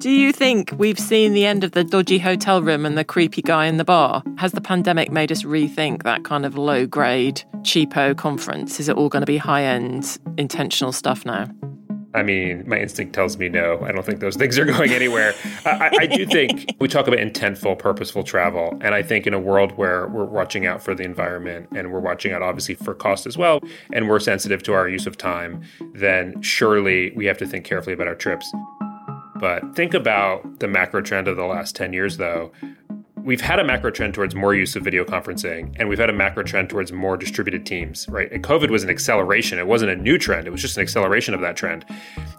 Do you think we've seen the end of the dodgy hotel room and the creepy guy in the bar? Has the pandemic made us rethink that kind of low grade, cheapo conference? Is it all going to be high end, intentional stuff now? I mean, my instinct tells me no. I don't think those things are going anywhere. I, I, do think we talk about intentful, purposeful travel. And I think in a world where we're watching out for the environment and we're watching out, obviously, for cost as well, and we're sensitive to our use of time, then surely we have to think carefully about our trips. But think about the macro trend of the last 10 years, though. We've had a macro trend towards more use of video conferencing, and we've had a macro trend towards more distributed teams, right? And COVID was an acceleration. It wasn't a new trend, it was just an acceleration of that trend.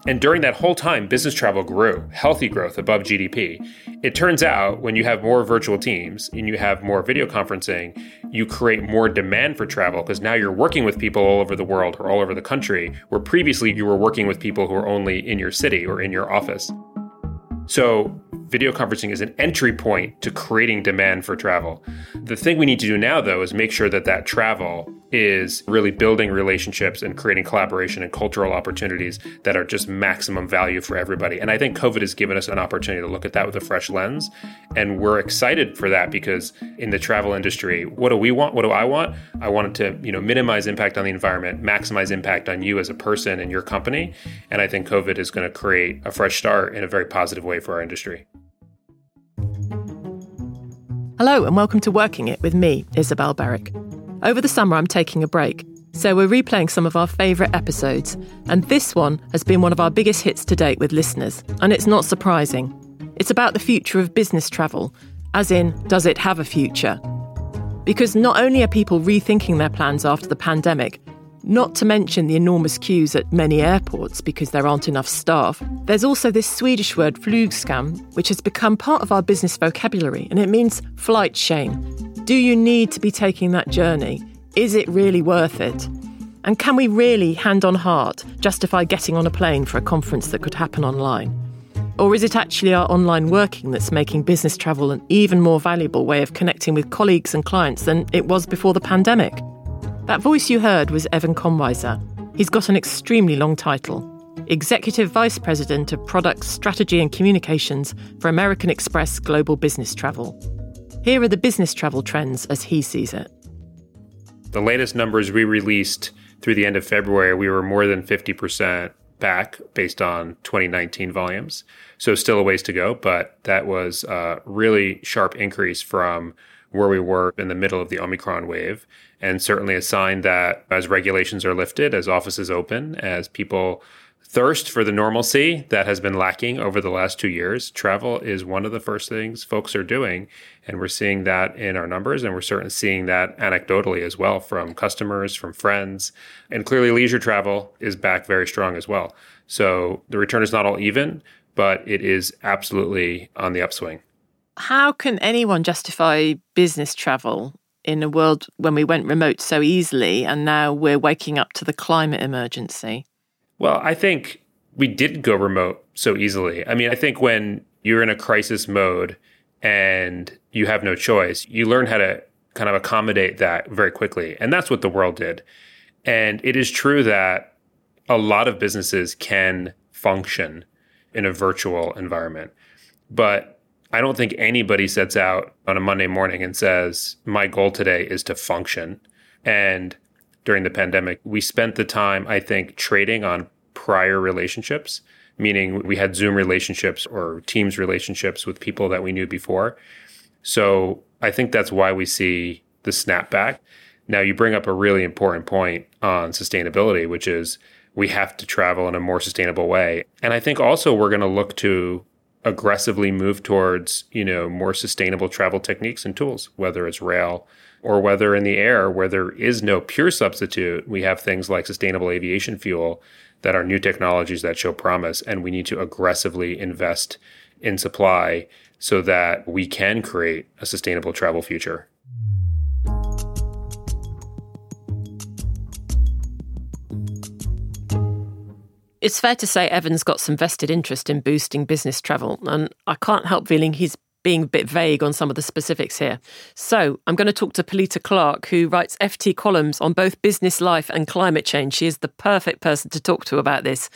And during that whole time, business travel grew, healthy growth above GDP. It turns out when you have more virtual teams and you have more video conferencing, you create more demand for travel because now you're working with people all over the world or all over the country, where previously you were working with people who are only in your city or in your office. So, video conferencing is an entry point to creating demand for travel. The thing we need to do now, though, is make sure that that travel is really building relationships and creating collaboration and cultural opportunities that are just maximum value for everybody. And I think COVID has given us an opportunity to look at that with a fresh lens. And we're excited for that because in the travel industry, what do we want? What do I want? I wanted to, you know, minimize impact on the environment, maximize impact on you as a person and your company. And I think COVID is going to create a fresh start in a very positive way for our industry. Hello, and welcome to Working It with me, Isabel Berwick. Over the summer, I'm taking a break, so we're replaying some of our favourite episodes, and this one has been one of our biggest hits to date with listeners, and it's not surprising. It's about the future of business travel, as in, does it have a future? Because not only are people rethinking their plans after the pandemic, not to mention the enormous queues at many airports because there aren't enough staff. There's also this Swedish word flygskam, which has become part of our business vocabulary, and it means flight shame. Do you need to be taking that journey? Is it really worth it? And can we really, hand on heart, justify getting on a plane for a conference that could happen online? Or is it actually our online working that's making business travel an even more valuable way of connecting with colleagues and clients than it was before the pandemic? That voice you heard was Evan Konwiser. He's got an extremely long title Executive Vice President of Product Strategy and Communications for American Express Global Business Travel. Here are the business travel trends as he sees it. The latest numbers we released through the end of February, we were more than 50% back based on 2019 volumes. So still a ways to go, but that was a really sharp increase from where we were in the middle of the Omicron wave. And certainly a sign that as regulations are lifted, as offices open, as people thirst for the normalcy that has been lacking over the last two years. Travel is one of the first things folks are doing. And we're seeing that in our numbers. And we're certainly seeing that anecdotally as well from customers, from friends. And clearly, leisure travel is back very strong as well. So the return is not all even, but it is absolutely on the upswing. How can anyone justify business travel in a world when we went remote so easily and now we're waking up to the climate emergency? Well, I think we did go remote so easily. I mean, I think when you're in a crisis mode and you have no choice, you learn how to kind of accommodate that very quickly. And that's what the world did. And it is true that a lot of businesses can function in a virtual environment. But I don't think anybody sets out on a Monday morning and says, My goal today is to function. And during the pandemic. We spent the time, I think, trading on prior relationships, meaning we had Zoom relationships or Teams relationships with people that we knew before. So I think that's why we see the snapback. Now, you bring up a really important point on sustainability, which is we have to travel in a more sustainable way. And I think also we're going to look to aggressively move towards, you know, more sustainable travel techniques and tools, whether it's rail, or whether in the air where there is no pure substitute, we have things like sustainable aviation fuel that are new technologies that show promise. And we need to aggressively invest in supply so that we can create a sustainable travel future. It's fair to say Evan's got some vested interest in boosting business travel, and I can't help feeling he's being a bit vague on some of the specifics here. So I'm going to talk to Pilita Clark, who writes FT columns on both business life and climate change. She is the perfect person to talk to about this.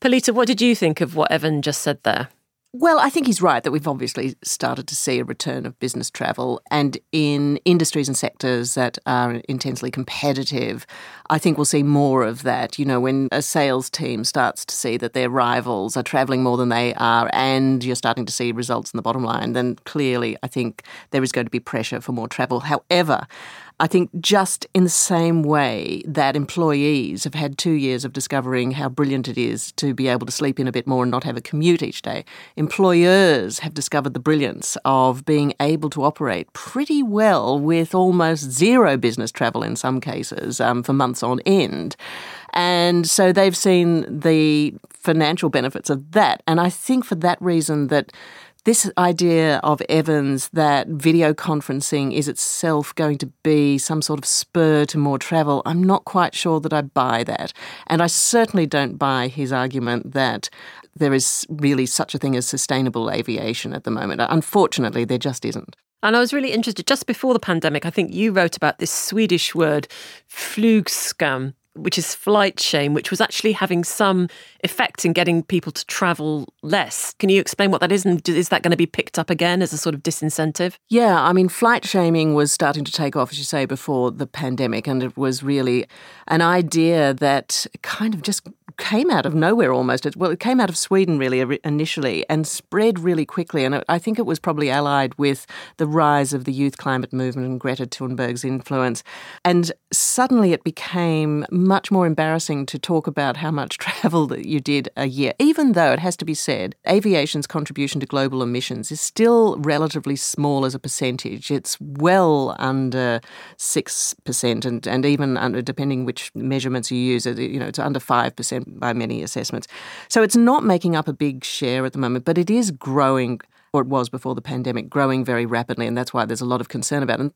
Polita, what did you think of what Evan just said there? Well, I think he's right that we've obviously started to see a return of business travel. And in industries and sectors that are intensely competitive, I think we'll see more of that. You know, when a sales team starts to see that their rivals are traveling more than they are and you're starting to see results in the bottom line, then clearly I think there is going to be pressure for more travel. However, I think just in the same way that employees have had two years of discovering how brilliant it is to be able to sleep in a bit more and not have a commute each day, employers have discovered the brilliance of being able to operate pretty well with almost zero business travel in some cases um, for months on end. And so they've seen the financial benefits of that. And I think for that reason that this idea of Evans that video conferencing is itself going to be some sort of spur to more travel, I'm not quite sure that I buy that. And I certainly don't buy his argument that there is really such a thing as sustainable aviation at the moment. Unfortunately, there just isn't. And I was really interested just before the pandemic, I think you wrote about this Swedish word, flygskam, which is flight shame, which was actually having some effect in getting people to travel less. Can you explain what that is? And is that going to be picked up again as a sort of disincentive? Yeah, I mean, flight shaming was starting to take off, as you say, before the pandemic. And it was really an idea that kind of just came out of nowhere almost. It, well, it came out of Sweden really initially and spread really quickly. And I think it was probably allied with the rise of the youth climate movement and Greta Thunberg's influence. And suddenly it became much more embarrassing to talk about how much travel that you did a year, even though it has to be said, aviation's contribution to global emissions is still relatively small as a percentage. It's well under 6%, and, and even under, depending which measurements you use, you know, it's under 5% by many assessments. So it's not making up a big share at the moment, but it is growing or it was before the pandemic, growing very rapidly, and that's why there's a lot of concern about it. And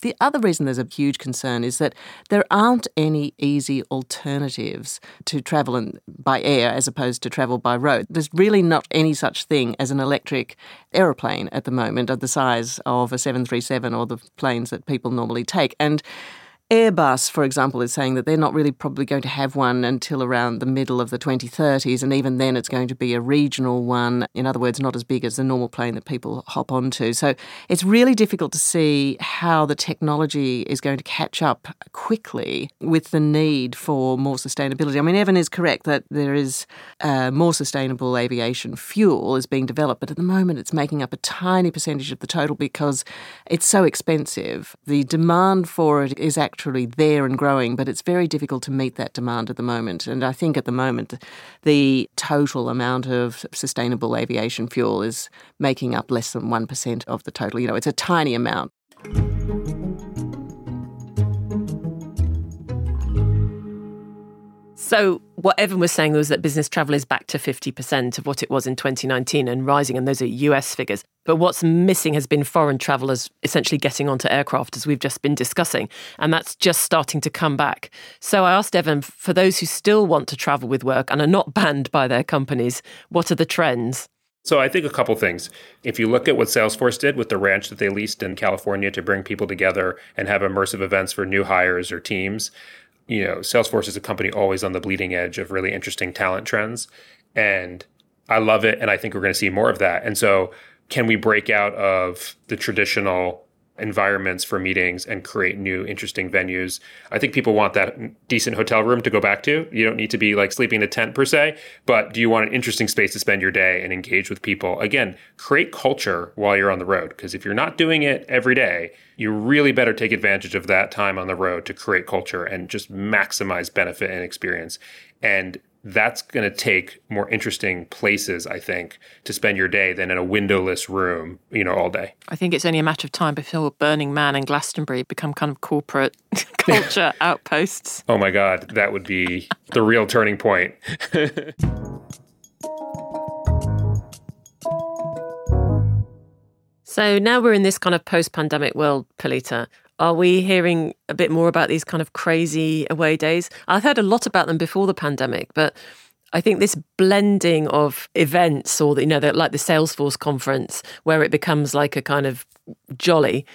the other reason there's a huge concern is that there aren't any easy alternatives to travel in, by air as opposed to travel by road. There's really not any such thing as an electric aeroplane at the moment of the size of a 737 or the planes that people normally take. And Airbus, for example, is saying that they're not really probably going to have one until around the middle of the 2030s, and even then it's going to be a regional one. In other words, not as big as the normal plane that people hop onto. So it's really difficult to see how the technology is going to catch up quickly with the need for more sustainability. I mean, Evan is correct that there is uh, more sustainable aviation fuel is being developed, but at the moment it's making up a tiny percentage of the total because it's so expensive. The demand for it is actually actually there and growing, but it's very difficult to meet that demand at the moment. And I think at the moment, the total amount of sustainable aviation fuel is making up less than 1% of the total. You know, it's a tiny amount. So, what Evan was saying was that business travel is back to 50% of what it was in 2019 and rising, and those are US figures. But what's missing has been foreign travellers essentially getting onto aircraft, as we've just been discussing, and that's just starting to come back. So, I asked Evan for those who still want to travel with work and are not banned by their companies, what are the trends? So I think a couple things. If you look at what Salesforce did with the ranch that they leased in California to bring people together and have immersive events for new hires or teams, you know, Salesforce is a company always on the bleeding edge of really interesting talent trends. And I love it. And I think we're going to see more of that. And so, can we break out of the traditional environments for meetings and create new interesting venues. I think people want that decent hotel room to go back to. You don't need to be like sleeping in a tent per se, but do you want an interesting space to spend your day and engage with people? Again, create culture while you're on the road because if you're not doing it every day, you really better take advantage of that time on the road to create culture and just maximize benefit and experience. And that's going to take more interesting places, I think, to spend your day than in a windowless room, you know, all day. I think it's only a matter of time before Burning Man and Glastonbury become kind of corporate culture outposts. Oh my God, that would be the real turning point. so now we're in this kind of post pandemic world, Pilita. Are we hearing a bit more about these kind of crazy away days? I've heard a lot about them before the pandemic, but I think this blending of events or, the, you know, the, like the Salesforce conference where it becomes like a kind of jolly,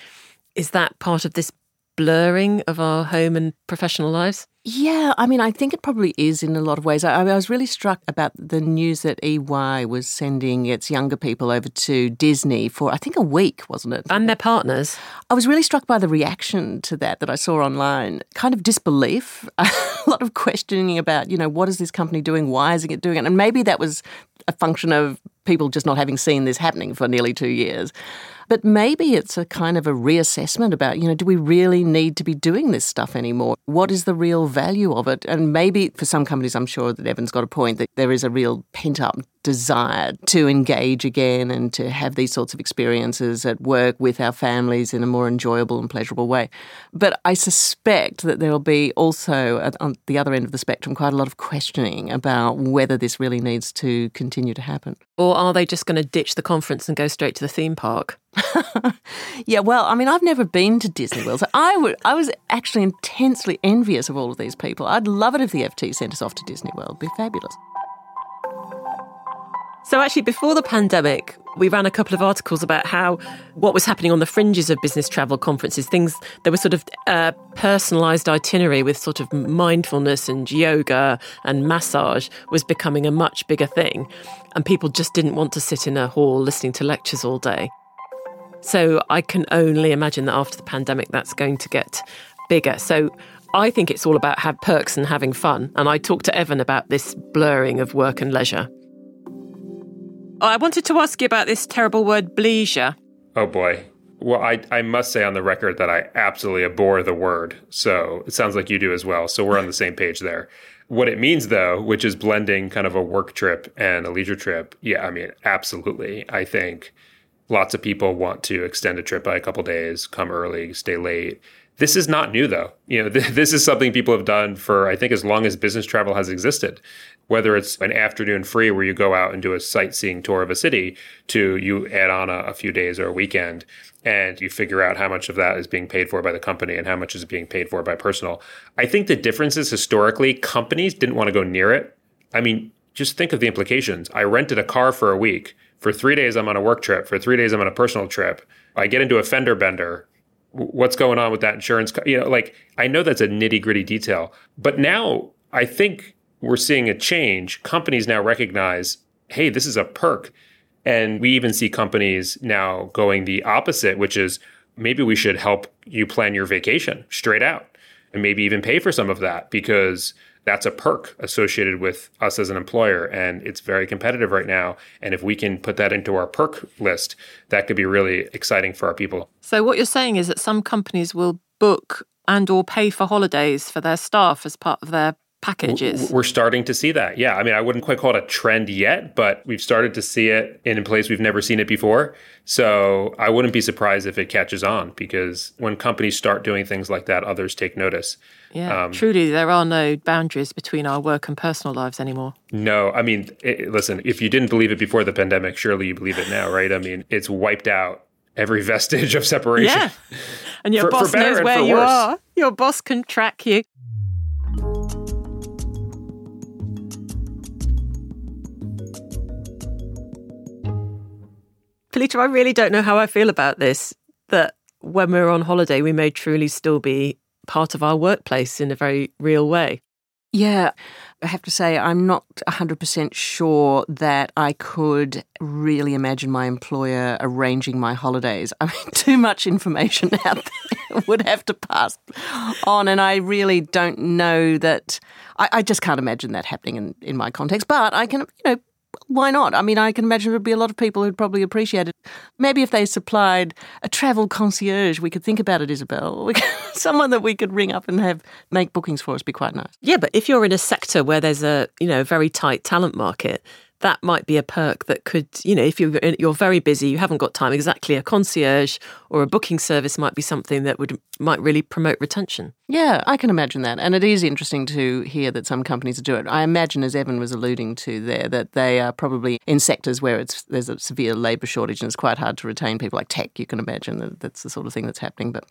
is that part of this blurring of our home and professional lives? Yeah, I mean, I think it probably is in a lot of ways. I, I, was really struck about the news that EY was sending its younger people over to Disney for, I think, a week, wasn't it? And their partners. I was really struck by the reaction to that that I saw online. Kind of disbelief, a lot of questioning about, you know, what is this company doing? Why is it doing it? And maybe that was a function of people just not having seen this happening for nearly two years. But maybe it's a kind of a reassessment about, you know, do we really need to be doing this stuff anymore? What is the real value of it? And maybe for some companies, I'm sure that Evan's got a point that there is a real pent up desire to engage again and to have these sorts of experiences at work with our families in a more enjoyable and pleasurable way. But I suspect that there will be also, on the other end of the spectrum, quite a lot of questioning about whether this really needs to continue to happen. Or are they just going to ditch the conference and go straight to the theme park? yeah, well, I mean, I've never been to Disney World, so I, would, I was actually intensely envious of all of these people. I'd love it if the FT sent us off to Disney World. It'd be fabulous. So, actually, before the pandemic, we ran a couple of articles about how what was happening on the fringes of business travel conferences. Things there was sort of uh, a personalised itinerary with sort of mindfulness and yoga and massage was becoming a much bigger thing, and people just didn't want to sit in a hall listening to lectures all day. So I can only imagine that after the pandemic, that's going to get bigger. So I think it's all about have perks and having fun. And I talked to Evan about this blurring of work and leisure. I wanted to ask you about this terrible word, bleisure. Oh boy. Well, I, I must say on the record that I absolutely abhor the word. So it sounds like you do as well. So we're on the same page there. What it means, though, which is blending kind of a work trip and a leisure trip, yeah, I mean, absolutely. I think Lots of people want to extend a trip by a couple days, come early, stay late. This is not new though. You know, this is something people have done for I think as long as business travel has existed. Whether it's an afternoon free where you go out and do a sightseeing tour of a city to you add on a, a few days or a weekend and you figure out how much of that is being paid for by the company and how much is being paid for by personal. I think the difference is historically companies didn't want to go near it. I mean, just think of the implications. I rented a car for a week for three days, I'm on a work trip. For three days, I'm on a personal trip. I get into a fender bender. What's going on with that insurance? You know, like I know that's a nitty gritty detail, but now I think we're seeing a change. Companies now recognize, hey, this is a perk. And we even see companies now going the opposite, which is maybe we should help you plan your vacation straight out and maybe even pay for some of that because that's a perk associated with us as an employer and it's very competitive right now. And if we can put that into our perk list that could be really exciting for our people. So what you're saying is that some companies will book and or pay for holidays for their staff as part of their packages. We're starting to see that. Yeah. I mean, I wouldn't quite call it a trend yet, but we've started to see it in a place we've never seen it before. So I wouldn't be surprised if it catches on because when companies start doing things like that, others take notice. Yeah. Um, truly, there are no boundaries between our work and personal lives anymore. No. I mean, it, listen, if you didn't believe it before the pandemic, surely you believe it now, right? I mean, it's wiped out every vestige of separation. Yeah. And your for, boss for knows where you worse. are. Your boss can track you. Pilita, I really don't know how I feel about this. That when we're on holiday, we may truly still be part of our workplace in a very real way. Yeah, I have to say, I'm not 100% sure that I could really imagine my employer arranging my holidays. I mean, too much information out there would have to pass on, and I really don't know that. I, I just can't imagine that happening in, in my context. But I can, you know, why not? I mean, I can imagine there'd be a lot of people who'd probably appreciate it. Maybe if they supplied a travel concierge, we could think about it, Isabel. Someone that we could ring up and have make bookings for us be quite nice. Yeah, but if you're in a sector where there's a you know very tight talent market, that might be a perk that could, you know, if you're uh, you're very busy, you haven't got time. Exactly, a concierge or a booking service might be something that would might really promote retention. Yeah, I can imagine that, and it is interesting to hear that some companies do it. I imagine, as Evan was alluding to there, that they are probably in sectors where it's there's a severe labour shortage and it's quite hard to retain people like tech. You can imagine that that's the sort of thing that's happening, but.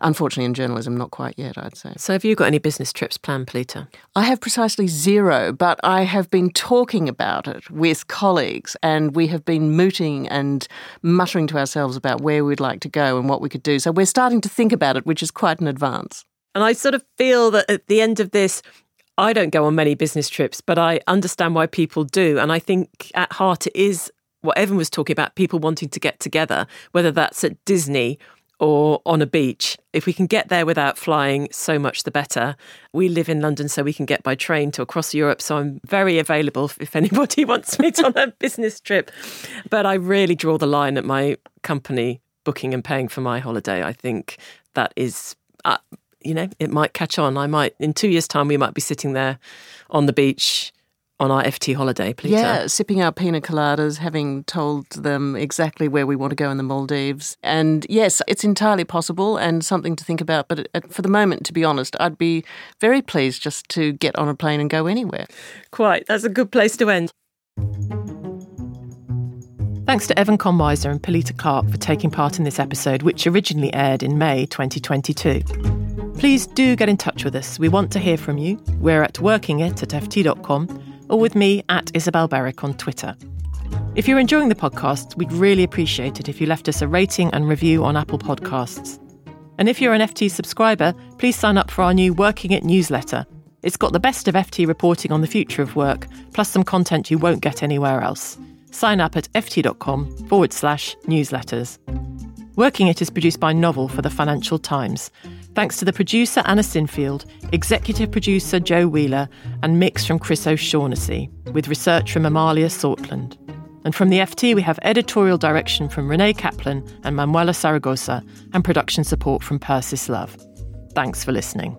Unfortunately, in journalism, not quite yet, I'd say. So, have you got any business trips planned, Pilita? I have precisely zero, but I have been talking about it with colleagues, and we have been mooting and muttering to ourselves about where we'd like to go and what we could do. So, we're starting to think about it, which is quite an advance. And I sort of feel that at the end of this, I don't go on many business trips, but I understand why people do. And I think at heart it is what Evan was talking about people wanting to get together, whether that's at Disney or on a beach. If we can get there without flying, so much the better. We live in London, so we can get by train to across Europe. So I'm very available if anybody wants me on a business trip. But I really draw the line at my company booking and paying for my holiday. I think that is. Uh, you know, it might catch on. I might, in two years' time, we might be sitting there on the beach on our FT holiday, please. Yeah, sipping our pina coladas, having told them exactly where we want to go in the Maldives. And yes, it's entirely possible and something to think about. But for the moment, to be honest, I'd be very pleased just to get on a plane and go anywhere. Quite. That's a good place to end. Thanks to Evan Konwiser and Pilita Clark for taking part in this episode, which originally aired in May 2022. Please do get in touch with us. We want to hear from you. We're at workingit at ft.com or with me at Isabel Berwick on Twitter. If you're enjoying the podcast, we'd really appreciate it if you left us a rating and review on Apple Podcasts. And if you're an FT subscriber, please sign up for our new Working It newsletter. It's got the best of FT reporting on the future of work, plus some content you won't get anywhere else. Sign up at ft.com forward slash newsletters. Working It is produced by Novel for the Financial Times. Thanks to the producer Anna Sinfield, executive producer Joe Wheeler, and mix from Chris O'Shaughnessy, with research from Amalia Sortland. And from the FT, we have editorial direction from Renee Kaplan and Manuela Saragosa, and production support from Persis Love. Thanks for listening.